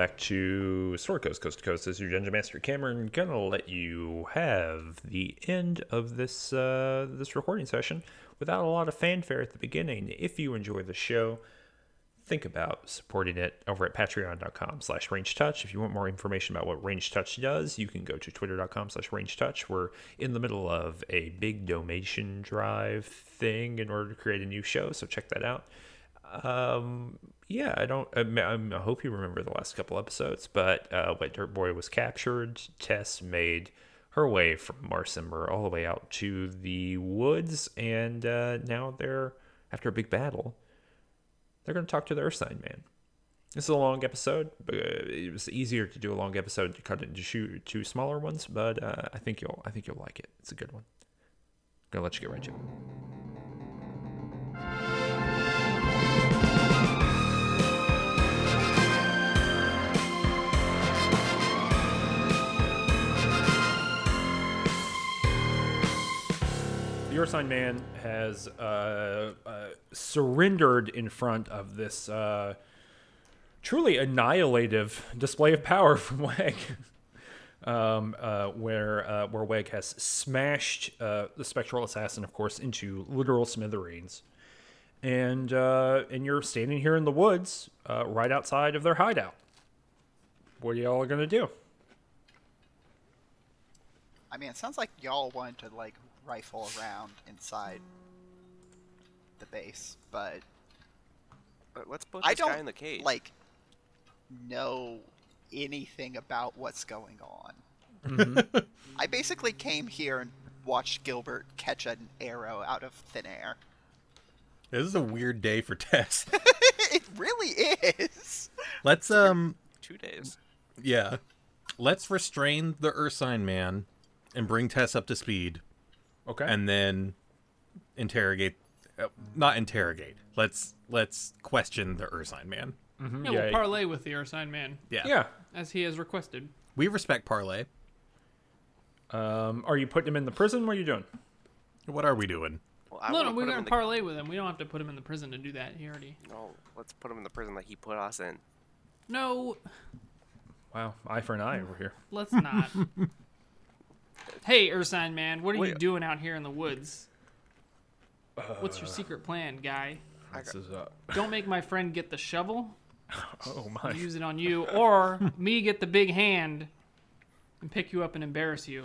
back to Sword Coast Coast to Coast. This is your Dungeon Master Cameron. Gonna let you have the end of this uh, this recording session without a lot of fanfare at the beginning. If you enjoy the show, think about supporting it over at patreon.com slash range touch if you want more information about what range touch does you can go to twitter.com slash range touch we're in the middle of a big donation drive thing in order to create a new show so check that out um yeah i don't i, I hope you remember the last couple episodes but uh Wet Dirt Boy was captured tess made her way from Marsember all the way out to the woods and uh now they're after a big battle they're going to talk to the Ursine Man. This is a long episode, but it was easier to do a long episode to cut into two, two smaller ones. But uh, I think you'll I think you'll like it. It's a good one. I'm gonna let you get right to it. Ursine Man has uh, uh, surrendered in front of this uh, truly annihilative display of power from Weg, um, uh, where uh, where Weg has smashed uh, the spectral assassin, of course, into literal smithereens, and and you're standing here in the woods, right outside of their hideout. What are y'all gonna do? I mean, it sounds like y'all wanted to like rifle around inside the base, but But let's put I this guy don't in the cage. like know anything about what's going on. Mm-hmm. I basically came here and watched Gilbert catch an arrow out of thin air. This is a weird day for Tess. it really is. Let's um two days. yeah. Let's restrain the Ursine man and bring Tess up to speed Okay. and then interrogate uh, not interrogate. Let's let's question the Ursine man. Mhm, Yeah, we'll parlay with the Ursine Man Yeah. yeah. as he has requested. We respect parlay. Um, are you putting him in the prison? What are you doing? What are we doing? Well, no, no, we're gonna in the- parlay with him. We don't have to put him in the prison to do that. He already. No, let's put him in the prison that he put us in. No, Wow, eye for an eye over here. let's not. hey, Ursine Man, what are you doing out here in the woods? What's your secret plan, guy? This is uh, Don't make my friend get the shovel, oh my. use it on you, or me get the big hand and pick you up and embarrass you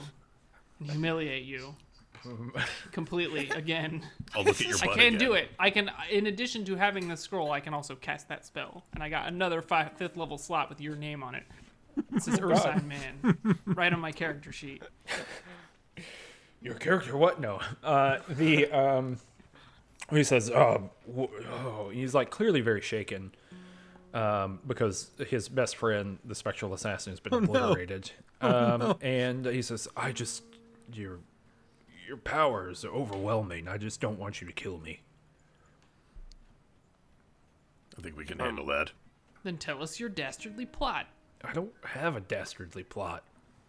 and humiliate you completely again. I'll look at your I butt can again. do it. I can, in addition to having the scroll, I can also cast that spell, and I got another five, fifth level slot with your name on it. This is Ursine Man, right on my character sheet. Your character? What? No. Uh, the um, he says, um, w- oh, he's like clearly very shaken, um, because his best friend, the spectral assassin, has been Oh, no. obliterated. um, and he says, I just your your powers are overwhelming. I just don't want you to kill me. I think we can handle that. Then tell us your dastardly plot. I don't have a dastardly plot.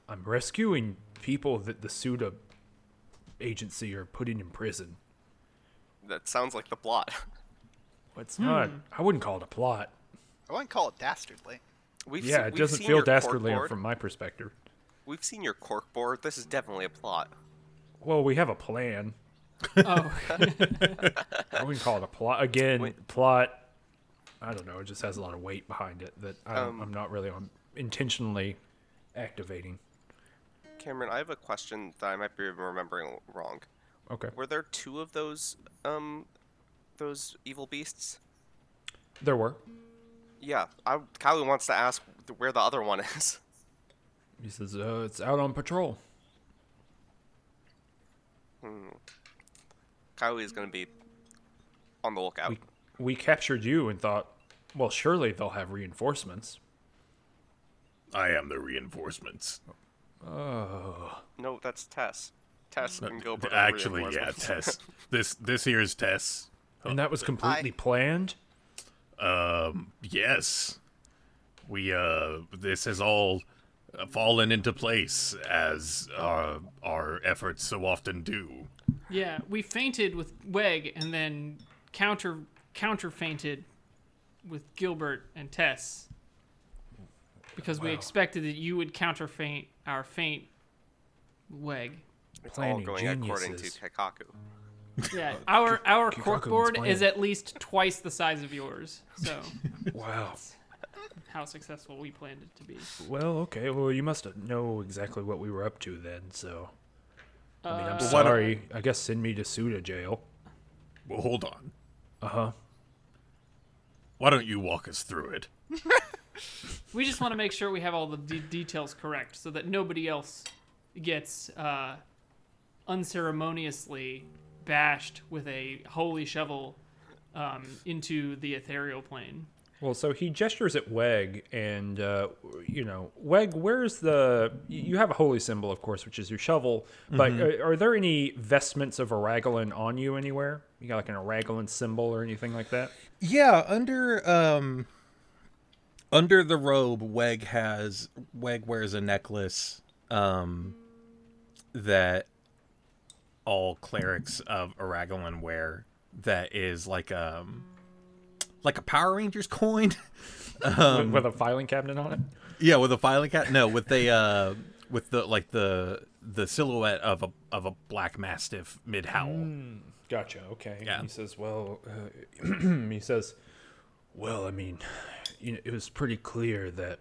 I'm rescuing people that the Suda agency are putting in prison. That sounds like the plot. Well, It's not. I wouldn't call it a plot. I wouldn't call it dastardly. We've Yeah, se- it we've doesn't feel dastardly from my perspective. We've seen your cork board. This is definitely a plot. Well, we have a plan. Oh, I wouldn't call it a plot. Again, Wait. plot. I don't know. It just has a lot of weight behind it that I don't, Um, I'm not really on intentionally activating. Cameron, I have a question that I might be remembering wrong. Okay. Were there two of those um those evil beasts? There were. Yeah, I, Kylie wants to ask where the other one is. He says uh, it's out on patrol. Kylie is going to be on the lookout. We we captured you and thought, well, surely they'll have reinforcements. I am the reinforcements. Oh. No, that's Tess. Tess and Gilbert. are Actually, yeah, reinforcements. Tess. this this here's Tess. And that was completely planned. Um, yes. We uh this has all uh, fallen into place as our our efforts so often do. yeah. We feinted with Weg, and then counter counter feinted with Gilbert and Tess. Because we expected that you would counterfeit our feint weg. It's all Planning going according to geniuses. Keikaku. Yeah, our our Kikaku corkboard is at least twice the size of yours. So Wow. how successful we planned it to be. Well, okay. Well, you must know exactly what we were up to then. So, I mean, I'm Uh, sorry. I guess send me to Suda jail. Well, hold on. Uh huh. Why don't you walk us through it? We just want to make sure we have all the de- details correct, so that nobody else gets uh, unceremoniously bashed with a holy shovel um, into the ethereal plane. Well, so he gestures at Weg, and uh, you know, Weg, where's the? You have a holy symbol, of course, which is your shovel. But Mm-hmm. are, are there any vestments of Aragolan on you anywhere? You got like an Aragolan symbol or anything like that? Yeah, under um under the robe, Weg has Weg wears a necklace um that all clerics of Aragolan wear that is like um like a Power Rangers coin. with, with a filing cabinet on it. yeah, with a filing cap. No, with the uh with the like the the silhouette of a of a black mastiff mid howl. Gotcha. Okay. Yeah. He says, "Well," uh, he says, "Well, I mean, you know, it was pretty clear that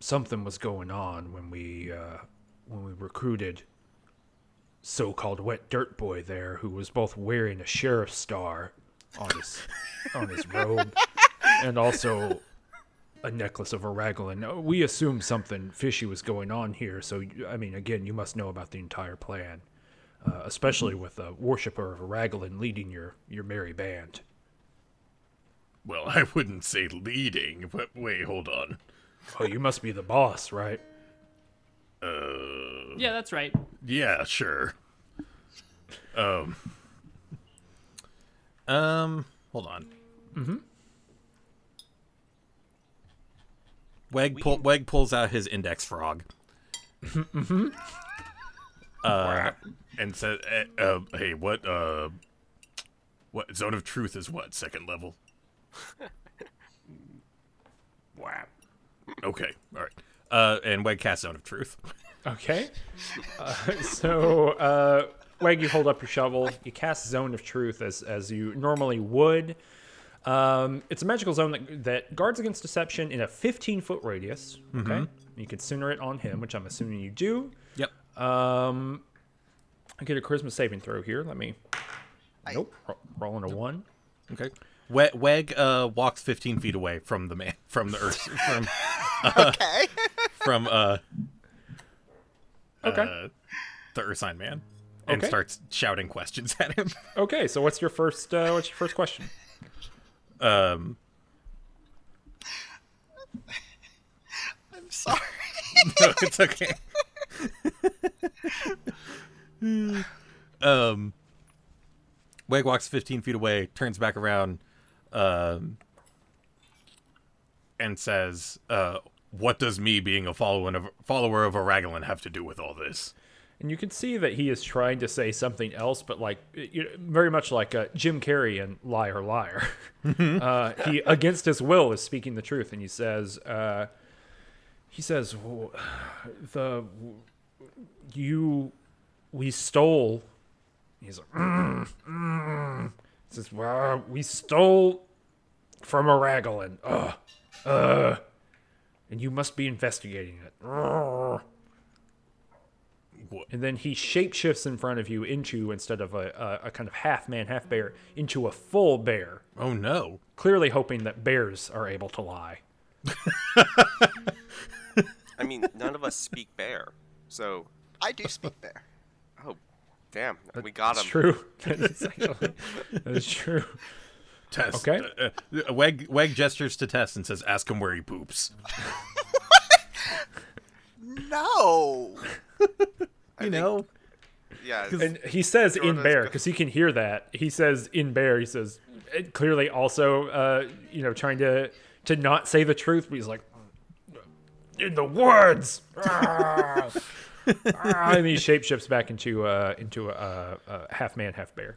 something was going on when we uh, when we recruited so-called wet dirt boy there, who was both wearing a sheriff's star on his on his robe and also." A necklace of Aragolan. Uh, We assumed something fishy was going on here, so I mean, again, you must know about the entire plan uh, especially with a worshiper of Aragolan leading your your merry band. Well, I wouldn't say leading, but wait, hold on. Oh, you must be the boss, right? Uh, Yeah, that's right. yeah, sure. Um, Um, hold on. Mm-hmm. Weg pull, Weg pulls out his index frog. Mhm. uh, and said, uh, uh, "Hey, what? Uh, what zone of truth is what? Second level? Wow. Okay, all right. Uh, and Weg casts Zone of Truth. Okay. Uh, so, uh, Weg, you hold up your shovel. You cast Zone of Truth as as you normally would. Um, it's a magical zone that, that guards against deception in a 15 foot radius. Okay. You can center it on him, which I'm assuming you do. Yep. Um, I get a charisma saving throw here. Let me. I- Nope. Ro- rolling a one. Okay. Weg, Weg uh, walks 15 feet away from the man, from the earth, from Okay. from uh, Okay. uh, the Ursine man, and Okay. starts shouting questions at him. Okay. So what's your first? Uh, what's your first question? Um, I'm sorry. no, it's okay. um, Weg walks 15 feet away, turns back around, um, and says, uh, What does me being a follower of follower of Aragolan have to do with all this? And you can see that he is trying to say something else, but like you know, very much like uh, Jim Carrey in Liar Liar. uh, he, against his will, is speaking the truth, and he says, uh, he says, the you we stole. He's like, mm, mm. He says, well, we stole from Aragolan. Ugh, uh, and you must be investigating it. Ugh." and then he shapeshifts in front of you into instead of a, a, a kind of half man half bear into a full bear Oh no. clearly hoping that bears are able to lie I mean, none of us speak bear, so I do speak bear. oh, damn, we got That's him. true that is actually that is true Tess. Okay. Uh, uh, Weg Weg gestures to Tess and says, "Ask him where he poops." No. I you think- know, Yeah, and he says in bear because he can hear that he says in bear he says clearly also uh you know trying to to not say the truth but he's like in the woods and he shapeshifts back into uh into a, a half man half bear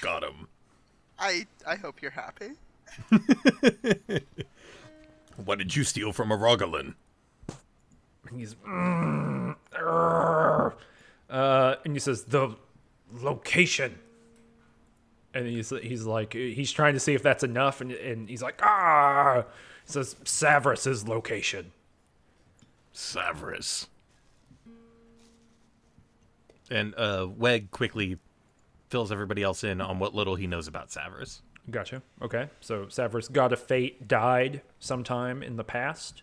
Got him. I I hope you're happy. What did you steal from Aragolan? He's "Mm, uh, and he says the location. And he's he's like he's trying to see if that's enough, and and he's like ah. He says Savras's location. Savras. And uh, Weg quickly fills everybody else in on what little he knows about Savras. Gotcha. Okay, so Savras, God of Fate, died sometime in the past.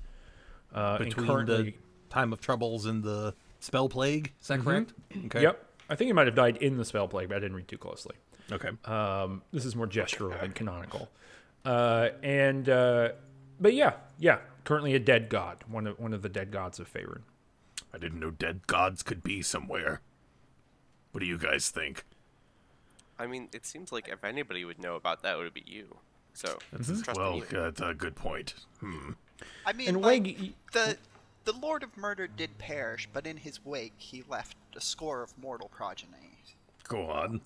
Uh, and Between currently, the time of troubles and the spell plague, is that correct? Okay. yep, I think he might have died in the spell plague, but I didn't read too closely. Okay. Um, this is more gestural than canonical. Uh, and uh, but yeah, yeah, currently a dead god, one of one of the dead gods of Faerun. I didn't know dead gods could be somewhere. What do you guys think? I mean, it seems like if anybody would know about that, it would be you. So, trust Well, me. that's a good point. Hmm. I mean, And like, Weg, y- the the Lord of Murder did perish, but in his wake he left a score of mortal progeny. Go on.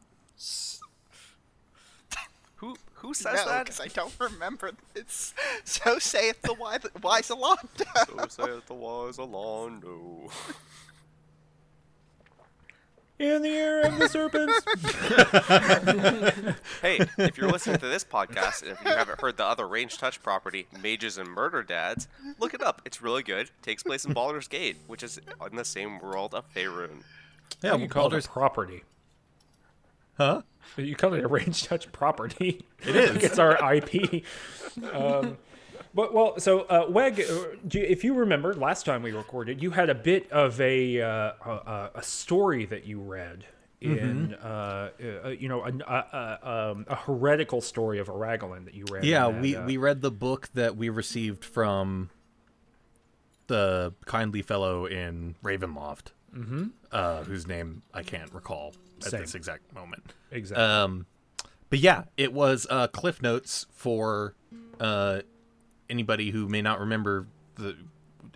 Who who says no, that? because I don't remember. It's so saith the wise, wise Alaundo. so saith the wise Alaundo. in the ear of the serpents. Hey, if you're listening to this podcast and if you haven't heard the other range touch property, Mages and Murder Dads, look it up. It's really good. takes place in Baldur's Gate, which is in the same world of Faerun. Yeah, you call it a property. Huh? You call it a range touch property. It is. it's our IP. Um, but well, so uh, Weg, uh, if you remember last time we recorded, you had a bit of a uh, a, a story that you read in uh, uh, you know a, a, a, um, a heretical story of Aragolan that you read. Yeah, that, we, uh, we read the book that we received from the kindly fellow in Ravenloft, mm-hmm. uh, whose name I can't recall at Same. this exact moment. exactly. Um, but yeah, it was uh, Cliff Notes for uh, anybody who may not remember the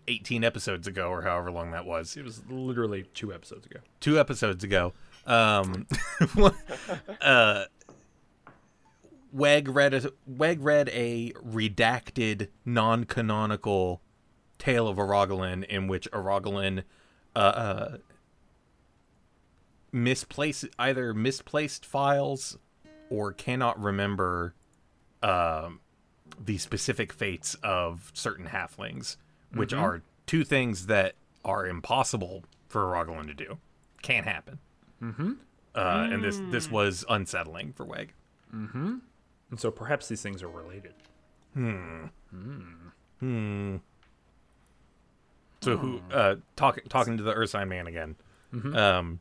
18 episodes ago or however long that was. it was literally two episodes ago. Two episodes ago. Um, uh, Weg read a Weg read a redacted, non-canonical tale of Aragolan in which Aragolan uh, uh, misplaced either misplaced files or cannot remember um, the specific fates of certain halflings, which are two things that are impossible for Aragolan to do. Can't happen. Mm-hmm. Uh, And this this was unsettling for Weg. And so perhaps these things are related. Hmm. Hmm. So who uh talking talking to the Ursine man again. Um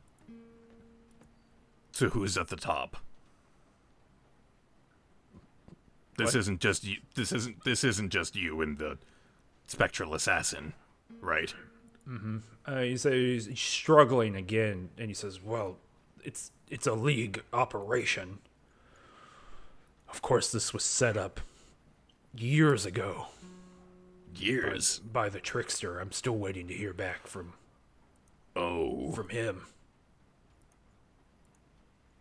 So who's at the top? This isn't just you. This isn't. This isn't just you and the spectral assassin, right? Mm-hmm. Uh, he says he's struggling again, and he says, "Well, it's it's a league operation. Of course, this was set up years ago Years. by the trickster. I'm still waiting to hear back from Oh, from him.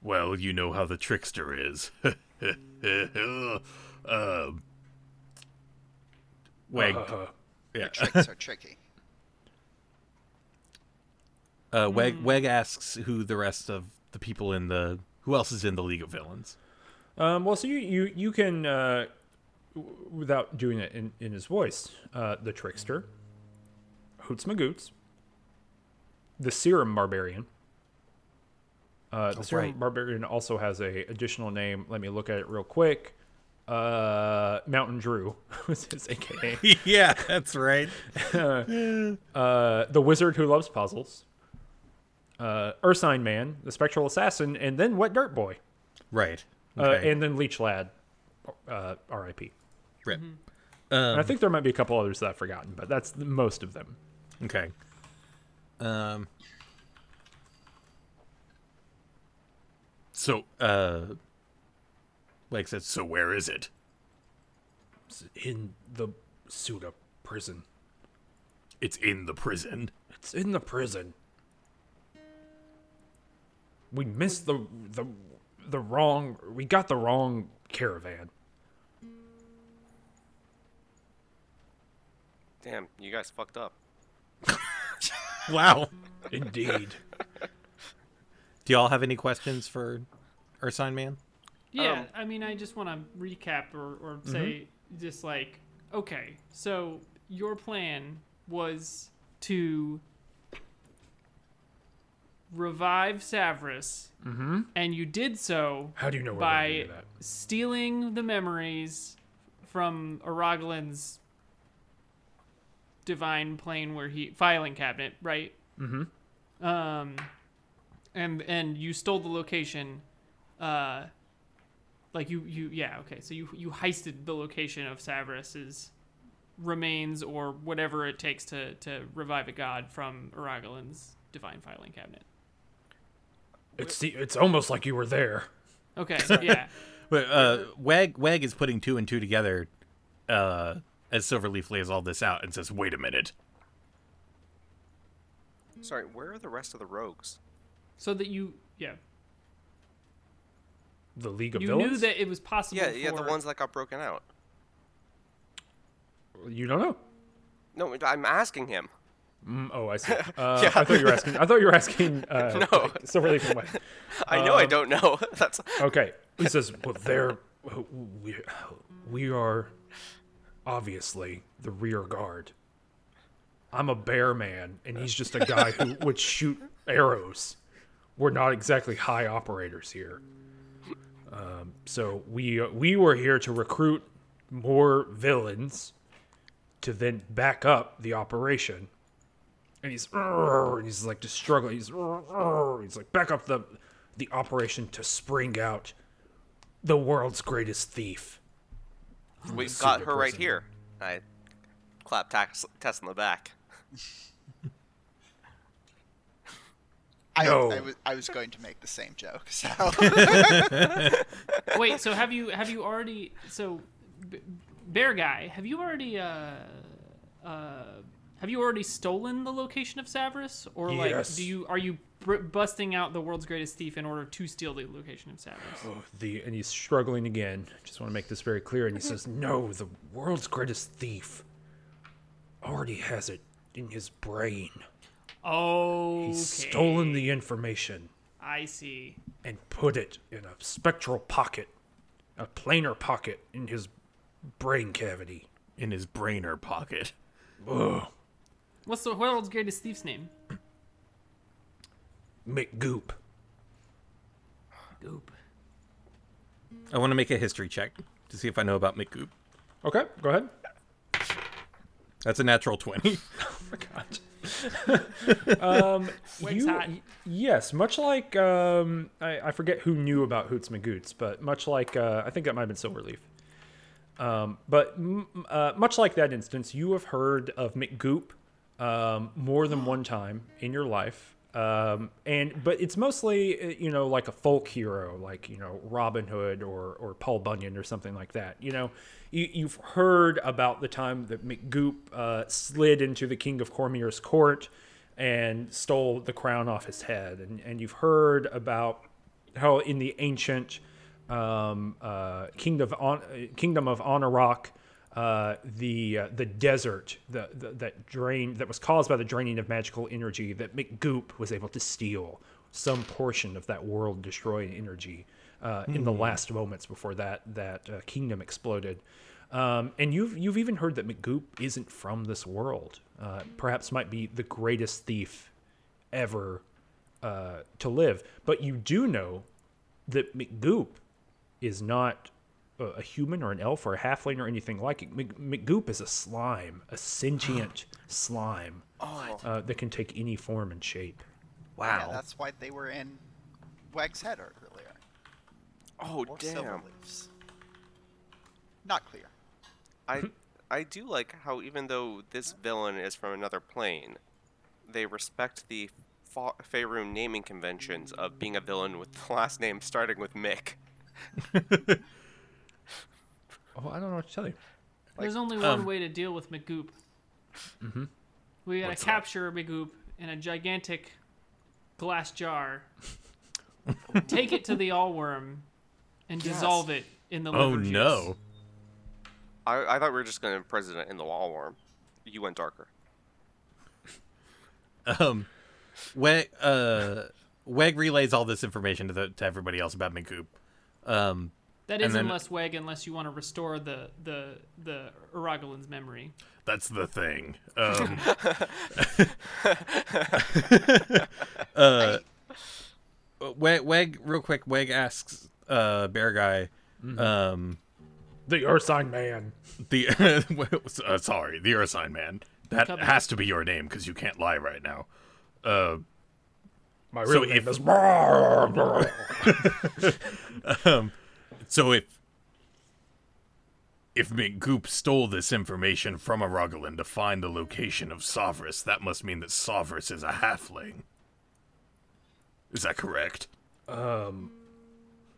Well, you know how the trickster is. um, Weg Uh, yeah. Tricks are tricky. Uh Weg Weg asks who the rest of the people in the who else is in the League of Villains. um, well, so you you you can uh, w- without doing it in, in his voice, uh, the trickster, Hoots Magoots, the Serum Barbarian. Uh, the Serum right. Barbarian also has a additional name. Let me look at it real quick. Uh, Mountain Drew was his AKA. yeah, that's right. uh, the Wizard who loves puzzles. Uh, Ursine Man, the Spectral Assassin, and then Wet Dirt Boy, Right. uh, Okay. and then Leech Lad, uh, R.I.P. Rip. And I think there might be a couple others that I've forgotten, but that's the, most of them. Okay. Um. So, Uh. Like said, so where is it? It's in the Suda prison. It's in the prison. It's in the prison. We missed the the the wrong. We got the wrong caravan. Damn, you guys fucked up. Wow. Indeed. Do y'all have any questions for Ursine Man? Yeah, Um, I mean, I just want to recap or, or say just like, okay, so your plan was to revive Savras, and you did so How do you know by going to do that? stealing the memories from Araglin's divine plane where he filing cabinet, right? Mm-hmm. Um, and and you stole the location. Uh, like you you yeah okay. So you you heisted the location of Savras's remains or whatever it takes to to revive a god from Araglin's divine filing cabinet. It's it's almost like you were there. Okay, yeah. But uh, Wag Wag is putting two and two together uh, as Silverleaf lays all this out and says, "Wait a minute." Sorry, where are the rest of the rogues? So that you yeah The League of you Villains. knew that it was possible. Yeah, yeah, the ones that got broken out. You don't know. No, I'm asking him. Mm, oh, I see. Uh, I thought you were asking. I thought you were asking. Uh, No. like, Silverleaf and Wag. I know I Um, don't know. That's Okay. He says, "Well, they're we, we are obviously the rear guard. I'm a bear man, and he's just a guy who would shoot arrows. We're not exactly high operators here. Um, so we we were here to recruit more villains to then back up the operation." And he's and he's like just struggling. He's he's like back up the the operation to spring out the world's greatest thief. We've got her right here. I clap tax, Tess on the back. I, No. I, was, I was going to make the same joke. So Wait, so have you have you already so B- Bear Guy, have you already uh uh have you already stolen the location of Savras or like Yes. do you are you br- busting out the world's greatest thief in order to steal the location of Savras? Oh, the and he's struggling again. Just want to make this very clear. And he says, "No, the world's greatest thief already has it in his brain. Oh, He's stolen the information I see. and put it in a spectral pocket, a planar pocket in his brain cavity. In his brainer pocket. Ugh, What's the world's greatest thief's name? McGoop. Goop. I want to make a history check to see if I know about McGoop. Okay, go ahead. That's a natural twenty. Oh um, you, hot. yes, much like um, I, I forget who knew about Hoots Magoots, but much like uh, I think that might have been Silverleaf. Um, but uh, much like that instance, you have heard of McGoop um, more than one time in your life. Um, and but it's mostly uh, you know like a folk hero like you know Robin Hood or or Paul Bunyan or something like that. You know, you, you've heard about the time that McGoop uh, slid into the King of Cormyr's court and stole the crown off his head, and and you've heard about how in the ancient um, uh, kingdom of on, uh, kingdom of Anauroch, uh, the uh, the desert the, the, that drained that was caused by the draining of magical energy that McGoop was able to steal some portion of that world destroying energy uh, in the last moments before that that uh, kingdom exploded. Um, and you've you've even heard that McGoop isn't from this world. Uh, perhaps might be the greatest thief ever uh, to live. But you do know that McGoop is not a, a human or an elf or a halfling or anything like it. McGoop is a slime, a sentient slime uh, that can take any form and shape. Wow. Yeah, that's why they were in Weg's head earlier. Oh Or damn! Silverleaf's. Not clear. I I do like how even though this villain is from another plane, they respect the Fa- Faerun naming conventions of being a villain with the last name starting with Mick. Oh, I don't know what to tell you. There's only one um, way to deal with McGoop. Mm-hmm. We gotta What's that? capture McGoop in a gigantic glass jar, take it to the Allworm, and Yes. dissolve it in the Oh no. I, I thought we were just going to president in the allworm. you went darker. Um, Weg, uh, Weg relays all this information to, the, to everybody else about McGoop. Um, That And is then- unless Weg, unless you want to restore the the the Aragolan's memory. That's the thing. Um, uh, Weg, Weg, real quick, Weg asks uh, Bear Guy, um, The Ursine Man. the uh, sorry, the Ursine man. That Copy. has to be your name because you can't lie right now. Uh, My So real name if- is. so if if McGoop stole this information from Aragolan to find the location of Savras, that must mean that Savras is a halfling. Is that correct? Um,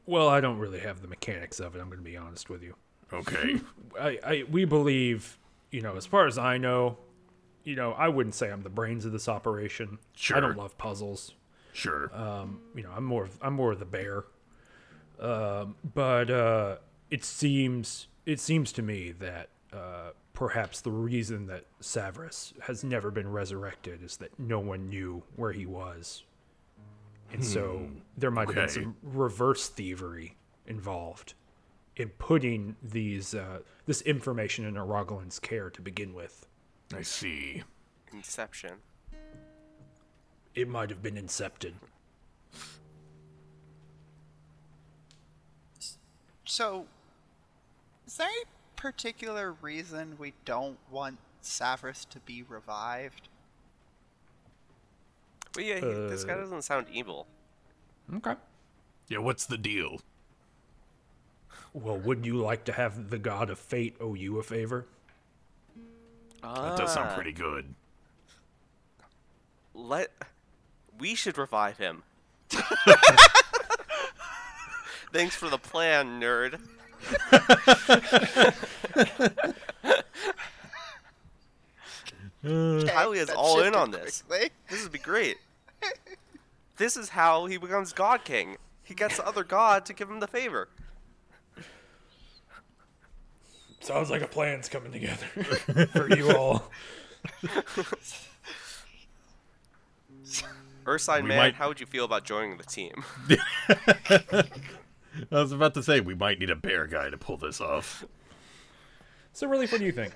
well, I don't really have the mechanics of it. I'm going to be honest with you. Okay. I, I we believe, you know, as far as I know, you know, I wouldn't say I'm the brains of this operation. Sure. I don't love puzzles. sure. Um, you know, I'm more of, I'm more of the bear. Um, but uh, it seems it seems to me that uh, perhaps the reason that Savras has never been resurrected is that no one knew where he was, and so there might have been some reverse thievery involved in putting these uh, this information in Aragolan's care to begin with. I see. Inception. It might have been incepted. So, is there any particular reason we don't want Savras to be revived? But yeah, he, this guy Uh, doesn't sound evil. Okay. Yeah, what's the deal? Well, would you like to have the god of fate owe you a favor? That does sound Ah. pretty good. Let we should revive him. Thanks for the plan, nerd. Kylie is all in on this. quickly. This would be great. This is how he becomes God King. He gets the other god to give him the favor. Sounds like a plan's coming together for you all. Ursine We man, might- how would you feel about joining the team? I was about to say we might need a bear guy to pull this off. So, really, what do you think?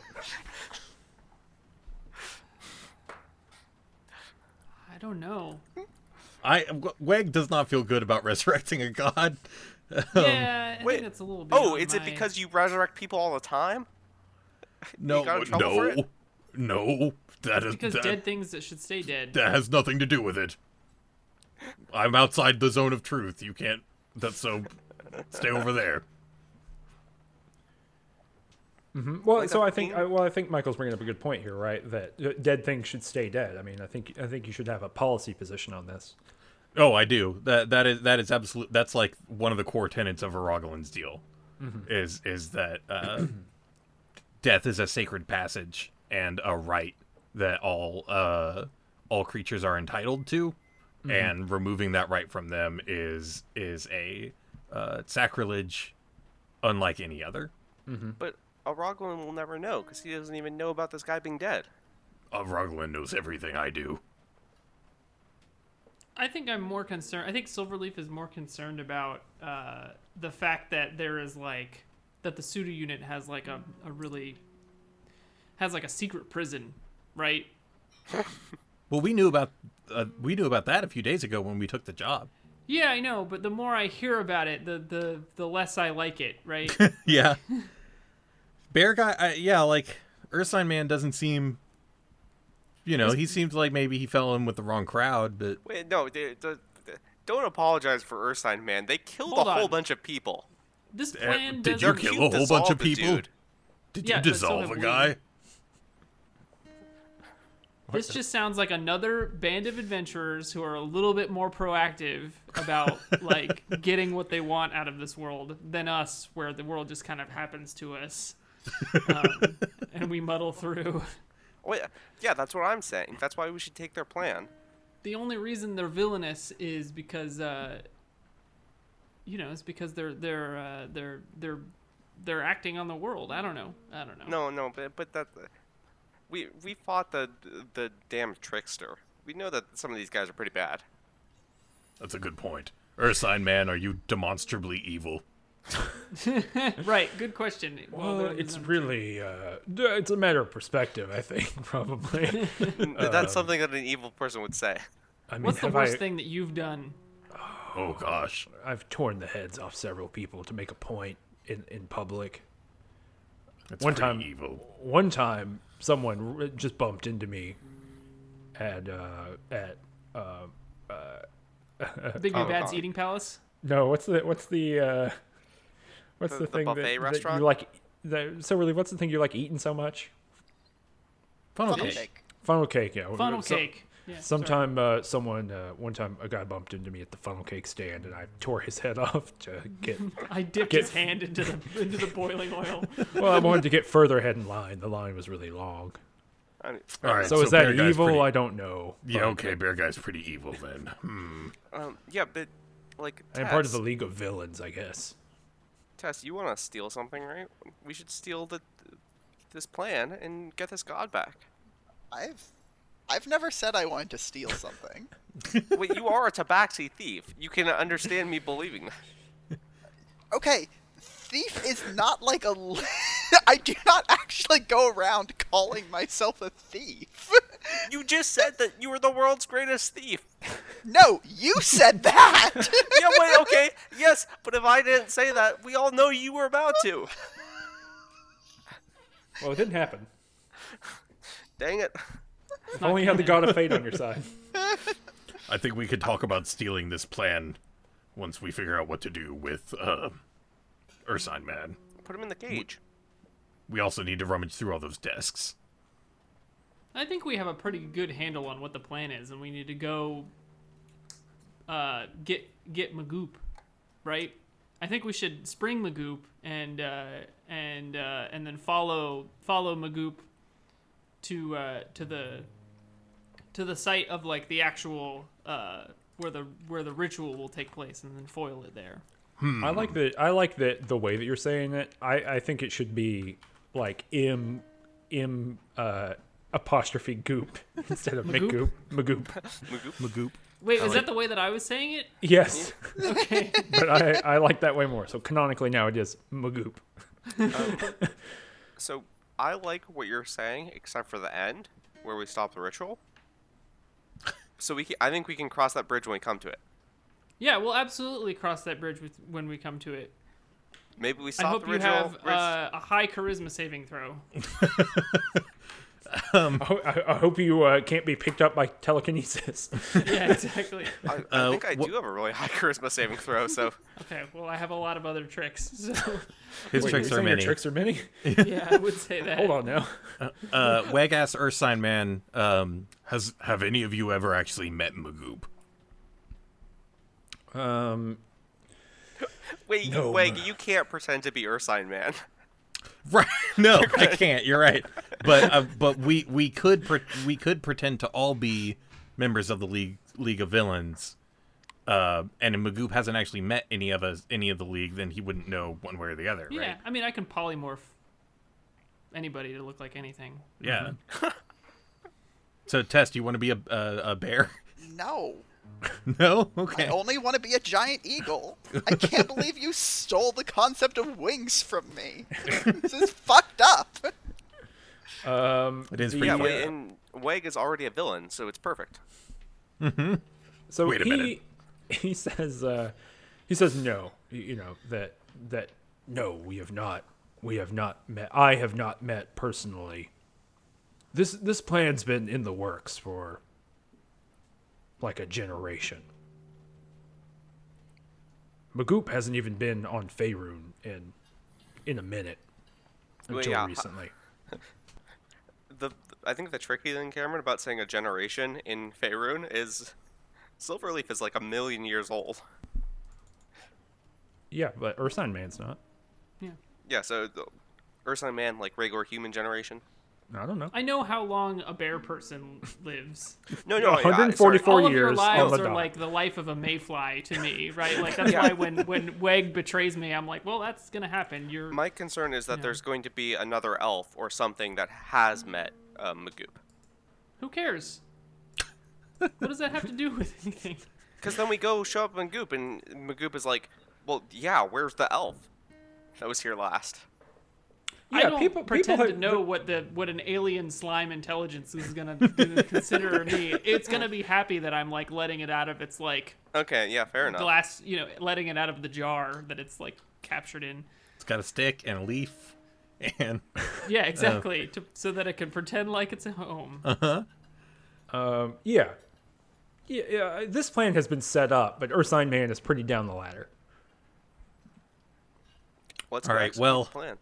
I don't know. I Weg does not feel good about resurrecting a god. yeah, I wait. think that's a little. Oh, beyond is it because you resurrect people all the time? No, got in trouble for No, no, that is because that, dead things that should stay dead? that has nothing to do with it. I'm outside the zone of truth. You can't. That's so. Stay over there. Well, Like so a I think. I, well, I think Michael's bringing up a good point here, right? That dead things should stay dead. I mean, I think, I think you should have a policy position on this. Oh, I do. That that is that is absolute. That's like one of the core tenets of Aragolan's deal, is is that uh, death is a sacred passage and a right that all uh, all creatures are entitled to, and removing that right from them is is a uh, sacrilege, unlike any other. But Aragolan will never know because he doesn't even know about this guy being dead. Rugland knows everything I do. I think I'm more concerned. I think Silverleaf is more concerned about uh, the fact that there is like that the pseudo unit has like a, a really has like a secret prison, right? Well, we knew about uh, we knew about that a few days ago when we took the job. Yeah, I know, but the more I hear about it, the the the less I like it, right? Yeah. Bear guy, I, yeah, like Ursine Man doesn't seem. You know, he seems like maybe he fell in with the wrong crowd, but Wait, no, they, the- the- don't apologize for Ursine, man. They killed Hold a whole bunch of people. This Uh, plan did you doesn't. kill a whole bunch of dissolve the people? dude. Did Yeah, you but so dissolve have a we. guy? This just sounds like another band of adventurers who are a little bit more proactive about like getting what they want out of this world than us, where the world just kind of happens to us, um, and we muddle through. Wait, yeah, that's what I'm saying. That's why we should take their plan. The only reason they're villainous is because, uh, you know, it's because they're they're uh, they're they're they're acting on the world. I don't know. I don't know. No, no, but but that We we fought the the damn trickster. We know that some of these guys are pretty bad. That's a good point. Ursine man, are you demonstrably evil? Right. Good question. Well, there is it's really uh, it's a matter of perspective, I think, probably. That's something that an evil person would say. I mean, What's the worst I, thing that you've done? Oh gosh. I've torn the heads off several people to make a point in, in public. That's One time- evil. One time, someone just bumped into me at uh, at uh, Big Oh, Bad's God. Eating Palace. no, what's the what's the uh, what's The- the, the thing buffet that, that you restaurant? like? The, so really, what's the thing you like eating so much? Funnel Funnel cake. cake. Funnel cake, yeah. Funnel So- cake. Yeah. Sometime, uh, someone, uh, one time, a guy bumped into me at the funnel cake stand, and I tore his head off to get. I dipped Get- his hand into the into the boiling oil. well, I wanted to get further ahead in line. The line was really long. I All right. So, is that evil? pretty- I don't know. Yeah. but Okay. Bear guy's pretty evil then. Hmm. um, yeah, but like I'm part of the League of Villains, I guess. Tess, you want to steal something, right? We should steal the this plan and get this god back. I've I've never said I wanted to steal something. Wait, you are a tabaxi thief. You can understand me believing that. Okay, thief is not like a. I do not actually go around calling myself a thief. You just said that you were the world's greatest thief. no, you said that. Yeah, wait, okay, yes, but if I didn't say that, we all know you were about to. Well, it didn't happen. Dang it. If only you had the God of Fate on your side. I think we could talk about stealing this plan once we figure out what to do with uh, Ursine Man. Put him in the cage. We also need to rummage through all those desks. I think we have a pretty good handle on what the plan is, and we need to go uh, get get Magoop, right? I think we should spring Magoop and uh, and uh, and then follow follow Magoop to uh, to the to the site of like the actual uh, where the where the ritual will take place, and then foil it there. I like the I like the the way that you're saying it. I I think it should be like im im uh apostrophe goop instead of Magoop? McGoop. Magoop. Magoop. Wait, is that the way that I was saying it? Yes, Okay. but I I like that way more. So canonically now it is Magoop. So, I like what you're saying, except for the end, where we stop the ritual. So we, can, I think we can cross that bridge when we come to it. yeah, we'll absolutely cross that bridge with, when we come to it. Maybe we I stop hope the you ritual. have bridge- uh, a high charisma saving throw. I, I, I hope you uh, can't be picked up by telekinesis. yeah, exactly. I, I uh, think I wha- do have a really high charisma saving throw, so Okay, well, I have a lot of other tricks, so His Wait, tricks you're are your many. Tricks are many. yeah, I would say that. Hold on now. Uh, Wag ass Ursine Man. Um, Has have any of you ever actually met Magoop? Um, wait, No, Wag, you can't pretend to be Ursine Man. right? No, I can't. You're right. But uh, but we we could pre- we could pretend to all be members of the league League of Villains. Uh, and if Magoop hasn't actually met any of us, any of the league, then he wouldn't know one way or the other, Yeah, right? I mean, I can polymorph anybody to look like anything. Yeah. so, Tess, do you want to be a a, a bear? no, no. Okay. I only want to be a giant eagle. I can't believe you stole the concept of wings from me. this is fucked up. um, It is the, pretty Yeah, Yeah. and Weg is already a villain, so it's perfect. Mm-hmm. So Wait a he minute. he says uh, he says no. You know that that no, we have not. We have not met. I have not met personally. This this plan's been in the works for like a generation. Magoop hasn't even been on Faerun in in a minute Well, until yeah, recently. The I think the tricky thing, Cameron, about saying a generation in Faerun is Silverleaf is like a million years old. Yeah, but Ursine Man's not. Yeah. Yeah, so the Ursine Man, like regular human generation. I don't know. I know how long a bear person lives. No, no, I- I- 144 sorry. All of your lives are dot. like the life of a mayfly to me, right? Like that's why when when Weg betrays me, I'm like, well, that's gonna happen. You're My concern is that Yeah. there's going to be another elf or something that has met uh, McGoop. Who cares? what does that have to do with anything? Because then we go show up in Goop, and McGoop is like, "Well, yeah, where's the elf that was here last?" I don't people- pretend people to know what the what an alien slime intelligence is gonna, gonna consider me. It's gonna be happy that I'm like letting it out of its like Okay, yeah, fair enough. glass, you know, letting it out of the jar that it's like captured in. It's got a stick and a leaf, and Yeah, exactly. to, so that it can pretend like it's a home. Uh Um, yeah. Yeah, yeah, this plan has been set up, but Ursine Man is pretty down the ladder. Let's All go right, execute well- plan.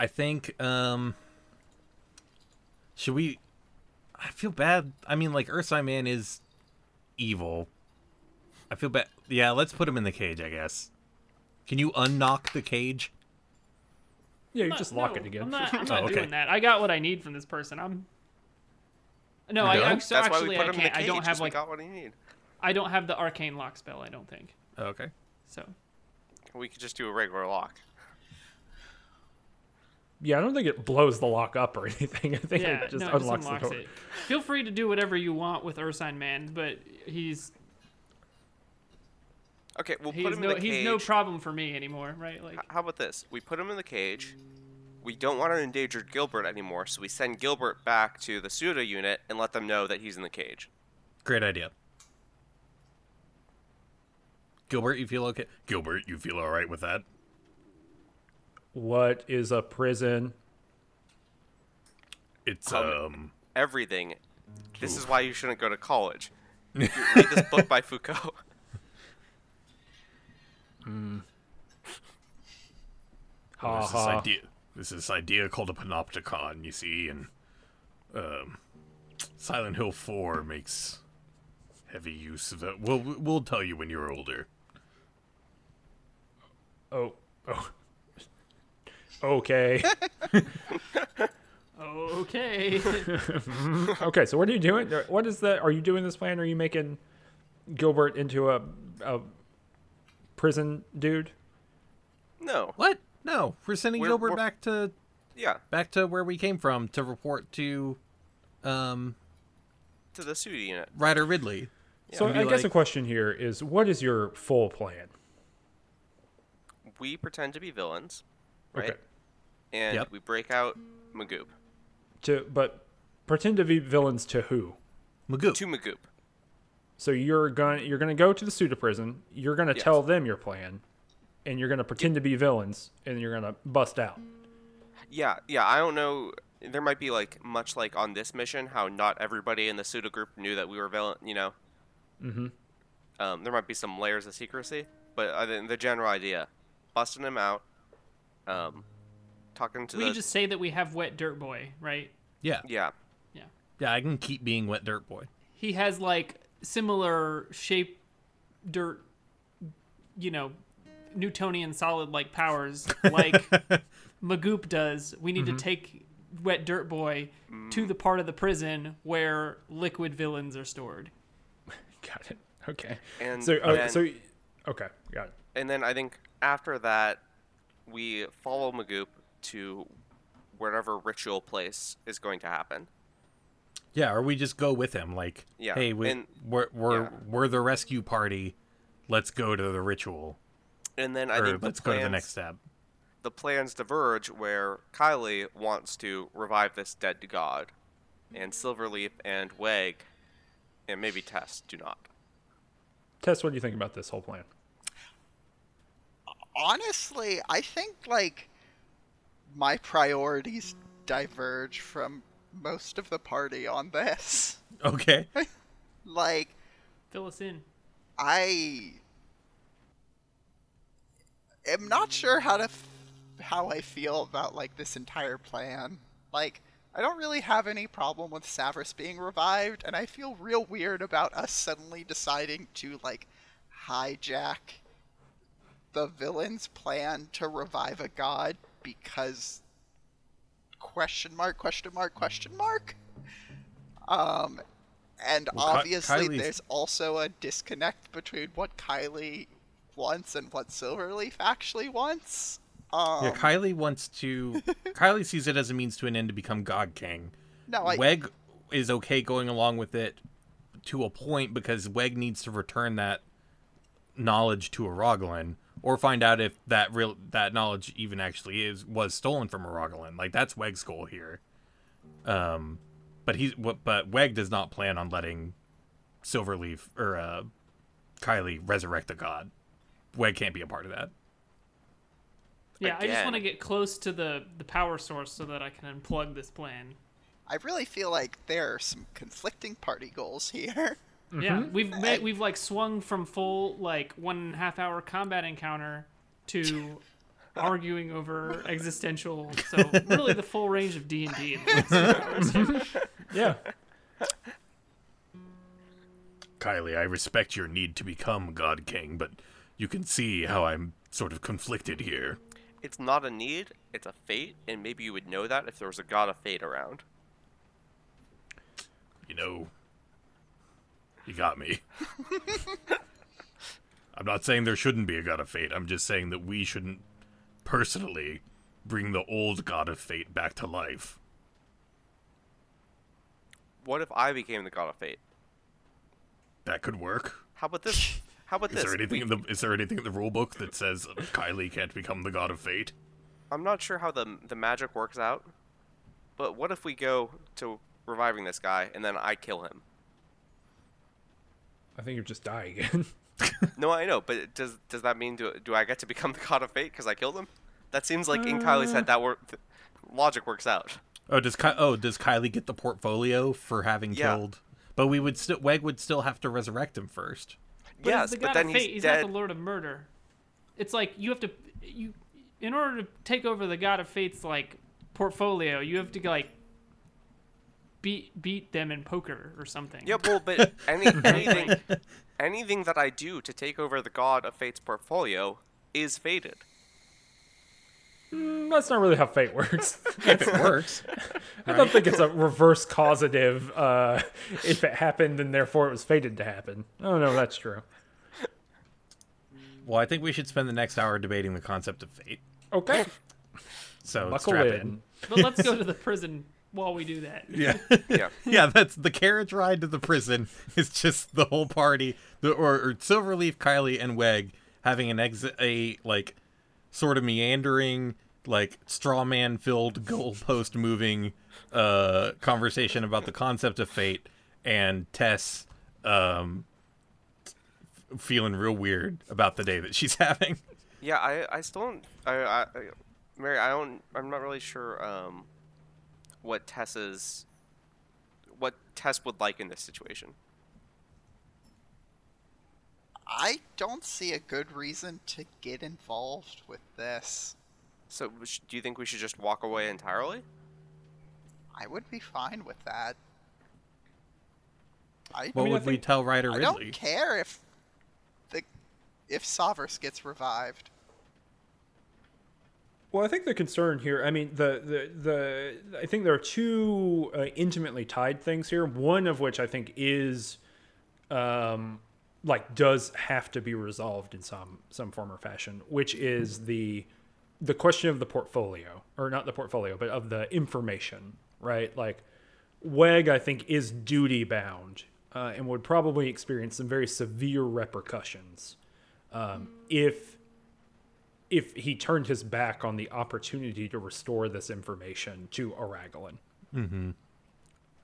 I think um should we I feel bad. I mean like Ursine Man is evil. I feel bad. Yeah, let's put him in the cage, I guess. Can you unknock the cage? Yeah, you Not- just lock no, it again. I'm not, I'm not Oh, okay. doing that. I got what I need from this person. I'm. No, I, done? I so actually I him in the can't. I don't 'cause have we like got what he need. I don't have the arcane lock spell. I don't think Okay. so. We could just do a regular lock. Yeah, I don't think it blows the lock up or anything. I think Yeah, it just no, it unlocks just the door. it. Feel free to do whatever you want with Ursine Man, but he's Okay, we'll he's put him no in the cage. he's no problem for me anymore, right? Like How about this? We put him in the cage. We don't want to endanger Gilbert anymore, so we send Gilbert back to the pseudo unit and let them know that he's in the cage. Great idea. Gilbert, you feel okay? Gilbert, you feel all right with that? What is a prison? It's Um, um Everything. This is why you shouldn't go to college. Read this book by Foucault. Ha there's this ha. idea there's this idea called a panopticon, you see, and um Silent Hill 4 makes heavy use of it. We'll we'll tell you when you're older. Oh, oh. Okay. okay, okay. So what are you doing? What is that? Are you doing this plan? Are you making Gilbert into a a prison dude? No. What? No, we're sending We're- Gilbert we're- back to Yeah, back to where we came from to report to um to the pseudo unit. Ryder Ridley. So I be guess the question here is, what is your full plan? We pretend to be villains, right? Okay. And Yep. we break out McGoop. To but pretend to be villains to who? Magoo. To McGoop. So you're going you're going to go to the pseudo prison. You're going to Yes. tell them your plan, and you're going to pretend to be villains, and you're going to bust out. Yeah, yeah, I don't know. There might be like much like on this mission, how not everybody in the pseudo group knew that we were villain. You know. Mm-hmm. Um, there might be some layers of secrecy, but I the general idea, busting them out, um, talking to we the can just say that we have Wet Dirt Boy, right? Yeah. yeah, Yeah, Yeah, I can keep being wet dirt boy. he has like similar shape, dirt, you know, Newtonian solid like powers like McGoop does. We Mm-hmm. need to take Wet Dirt Boy Mm. to the part of the prison where liquid villains are stored. Got it. Okay. And so uh, then- so okay, got it. and then I think after that, we follow McGoop to wherever ritual place is going to happen. Yeah, or we just go with him. Like, Yeah, hey, we, and- we're we're yeah. we're the rescue party. Let's go to the ritual, And then I or think the let's go to the next step. the plans diverge where Kylie wants to revive this dead god, and Silverleaf and Weg, and maybe Tess do not. Tess, what do you think about this whole plan? honestly, I think like my priorities diverge from most of the party on this. Okay. Like Fill us in. I am not sure how to f- how I feel about like this entire plan. Like I don't really have any problem with Savras being revived and I feel real weird about us suddenly deciding to like hijack the villain's plan to revive a god because question mark question mark question mark um and Well, obviously Kylie's- there's also a disconnect between what Kylie wants and what Silverleaf actually wants Um, Yeah, Kylie wants to. Kylie sees it as a means to an end to become God King. no, I, Weg is okay going along with it to a point because Weg needs to return that knowledge to Aragolan or find out if that real that knowledge even actually is was stolen from Aragolan. Like that's Weg's goal here. Um, but he's but Weg does not plan on letting Silverleaf or uh, Kylie resurrect the god. Weg can't be a part of that. Yeah, I just want to get close to the the power source so that I can unplug this plan. I really feel like there are some conflicting party goals here. Mm-hmm. Yeah, we've ma- we've like swung from full like one and a half hour combat encounter to arguing over existential. So really, the full range of D and D. Yeah. Kylie, I respect your need to become God King, but you can see how I'm sort of conflicted here. It's not a need, it's a fate, and maybe you would know that if there was a god of fate around. You know, you got me. I'm not saying there shouldn't be a god of fate. I'm just saying that we shouldn't personally bring the old god of fate back to life. What if I became the god of fate? That could work. How about this? How about Is this? there anything We- in the is there anything in the rule book that says Kylie can't become the god of fate? I'm not sure how the the magic works out, but what if we go to reviving this guy and then I kill him? I think you just die again. No, I know, but does does that mean do do I get to become the god of fate because I killed him? That seems like in Kylie's head uh. that work th- logic works out. Oh, does Ky- oh does Kylie get the portfolio for having Yeah. killed? But we would still Weg would still have to resurrect him first. But yes, he's the but god then of fate. he's, He's, dead. not the lord of murder. It's like you have to you in order to take over the god of fate's like portfolio, you have to like beat beat them in poker or something. Yeah, well, but any anything anything that I do to take over the god of fate's portfolio is fated. Mm, That's not really how fate works. If it works. I don't think it's a reverse causative. Uh, if it happened, then therefore it was fated to happen. Oh no, that's true. well, I think we should spend the next hour debating the concept of fate. Okay, So buckle strap in. in. But let's go to the prison while we do that. Yeah. Yeah. yeah, that's the carriage ride to the prison. Is just the whole party, the or, or Silverleaf, Kylie, and Weg having an exit, a like sort of meandering, like straw man filled, goalpost moving uh conversation about the concept of fate, and Tess um f- feeling real weird about the day that she's having. Yeah, I, I still don't. I, I, I- Mary, I don't. I'm not really sure. Um, what Tessa's, what Tess would like in this situation. I don't see a good reason to get involved with this. So, do you think we should just walk away entirely? I would be fine with that. I, What mean, I would we tell Ryder I don't care if the if Savras gets revived. Well, I think the concern here, I mean, the the, the I think there are two uh, intimately tied things here. One of which I think is, um, like does have to be resolved in some some form or fashion, which is the the question of the portfolio, or not the portfolio, but of the information, right? Like, Weg, I think, is duty bound uh, and would probably experience some very severe repercussions um, if if he turned his back on the opportunity to restore this information to Aragolan. Mm-hmm.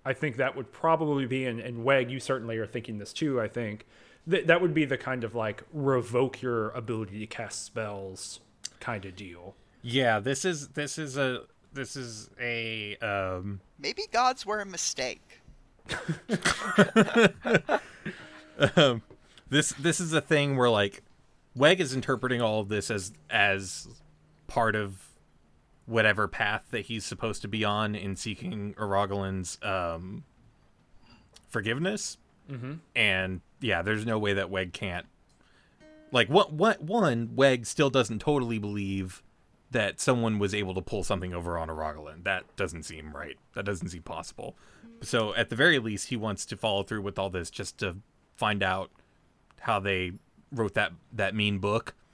I think that would probably be, and, and Weg, you certainly are thinking this too, I think, that that would be the kind of like revoke your ability to cast spells kind of deal. Yeah, this is this is a this is a um Maybe gods were a mistake. this this is a thing where like Weg is interpreting all of this as as part of whatever path that he's supposed to be on in seeking Aragolan's um forgiveness. Mm-hmm. And yeah, there's no way that Weg can't like what what one Weg still doesn't totally believe that someone was able to pull something over on Aragolan. That doesn't seem right. That doesn't seem possible. So at the very least, he wants to follow through with all this just to find out how they wrote that that mean book.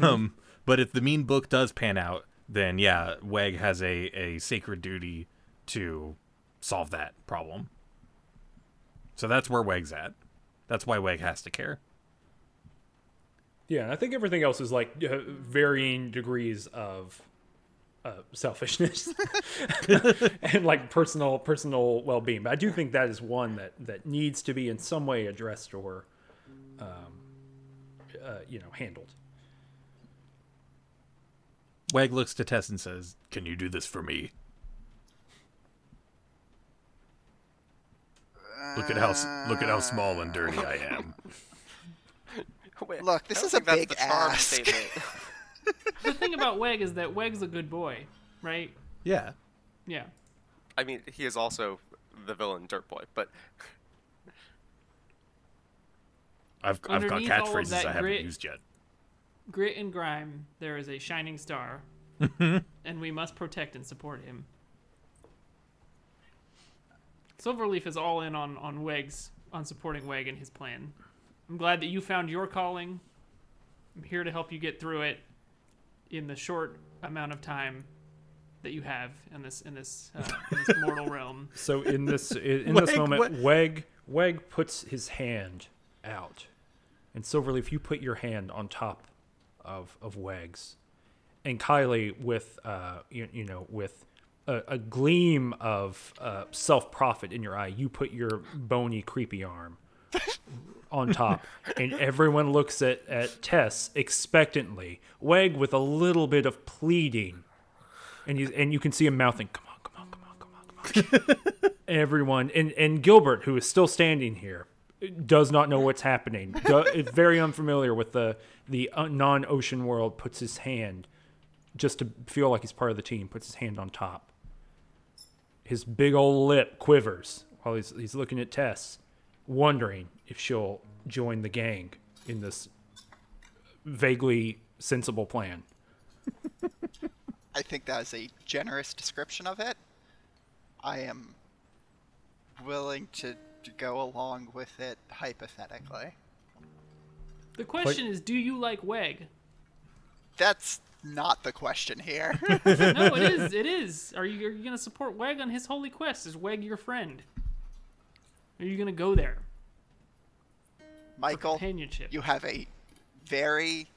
Um, But if the mean book does pan out, then yeah, Weg has a, a sacred duty to solve that problem. So that's where Weg's at. That's why Weg has to care. Yeah, I think everything else is like uh, varying degrees of uh, selfishness and like personal personal well being. But I do think that is one that that needs to be in some way addressed or, um, uh, you know, handled. Weg looks to Tess and says, "Can you do this for me?" Look at how look at how small and dirty I am. Wait, Look, this is a think that's big the charm ask. The thing about Weg is that Weg's a good boy, right? Yeah. Yeah. I mean, he is also the villain Dirt Boy, but I've I've got Underneath all of catchphrases that I haven't grit- used yet. Grit and grime, there is a shining star, and we must protect and support him. Silverleaf is all in on on Weg's on supporting Weg and his plan. I'm glad that you found your calling. I'm here to help you get through it in the short amount of time that you have in this in this, uh, in this mortal realm. So in this in in this moment, what- Weg Weg puts his hand out, and Silverleaf, you put your hand on top of of Weg's, and Kylie with uh you, you know with a, a gleam of uh, self profit in your eye, you put your bony creepy arm on top, and everyone looks at at Tess expectantly. Weg with a little bit of pleading, and you and you can see him mouthing, "Come on, come on, come on, come on, come on." everyone and and Gilbert who is still standing here does not know what's happening. Do, very unfamiliar with the the uh, non-ocean world puts his hand just to feel like he's part of the team puts his hand on top. His big old lip quivers while he's he's looking at Tess wondering if she'll join the gang in this vaguely sensible plan. I think that is a generous description of it. I am willing to, to go along with it hypothetically. The question is, do you like Weg? That's not the question here. No, it is. It is. Are you, are you gonna support Weg on his holy quest? Is Weg your friend? Are you gonna go there Michael, you have a very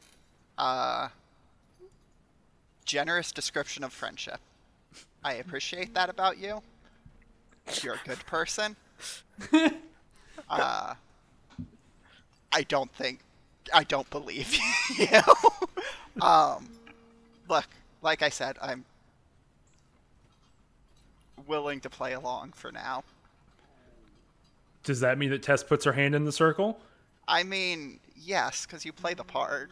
uh, generous description of friendship. I appreciate that about you. You're a good person. uh, I don't think, I don't believe you. um, look, like I said, I'm willing to play along for now. does that mean that Tess puts her hand in the circle I mean, yes, because you play the part.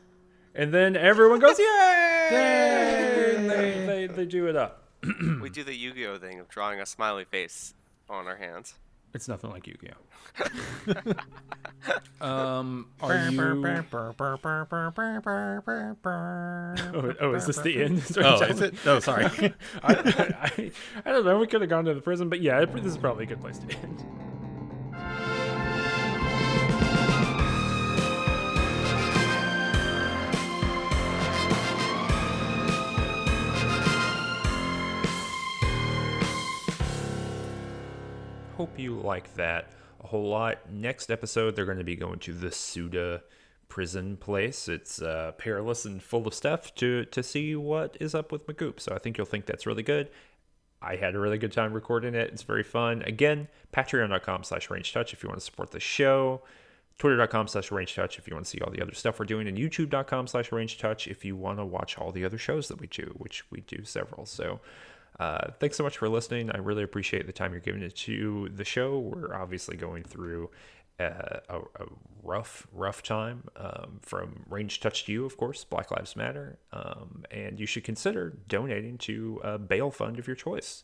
and then everyone goes yay, And they, they, they do it up we do the Yu-Gi-Oh thing of drawing a smiley face on our hands. It's nothing like Yu-Gi-Oh. um, are you? Oh, oh, is this the end? Oh, is it? Oh, sorry. I, I, I don't know. We could have gone to the prison, but yeah, this is probably a good place to end. Hope you like that a whole lot. Next episode, they're going to be going to the Suda prison place. It's uh, perilous and full of stuff to to see what is up with McGoop. So I think you'll think that's really good. I had a really good time recording it. It's very fun. Again, patreon.com slash range touch if you want to support the show. Twitter.com slash range touch if you want to see all the other stuff we're doing, and YouTube.com slash range touch if you want to watch all the other shows that we do, which we do several. So uh, thanks so much for listening. I really appreciate the time you're giving it to the show. We're obviously going through uh, a, a rough, rough time um, from Range Touch to You, of course, Black Lives Matter. Um, and you should consider donating to a bail fund of your choice.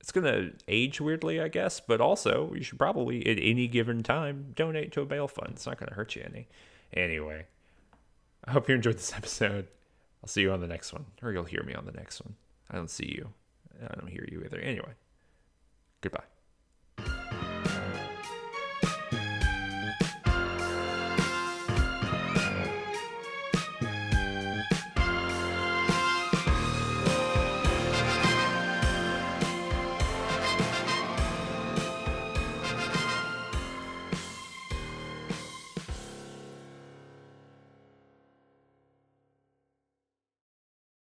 It's going to age weirdly, I guess, but also you should probably, at any given time, donate to a bail fund. It's not going to hurt you any. Anyway, I hope you enjoyed this episode. I'll see you on the next one, or you'll hear me on the next one. I don't see you. I don't hear you either. Anyway, goodbye.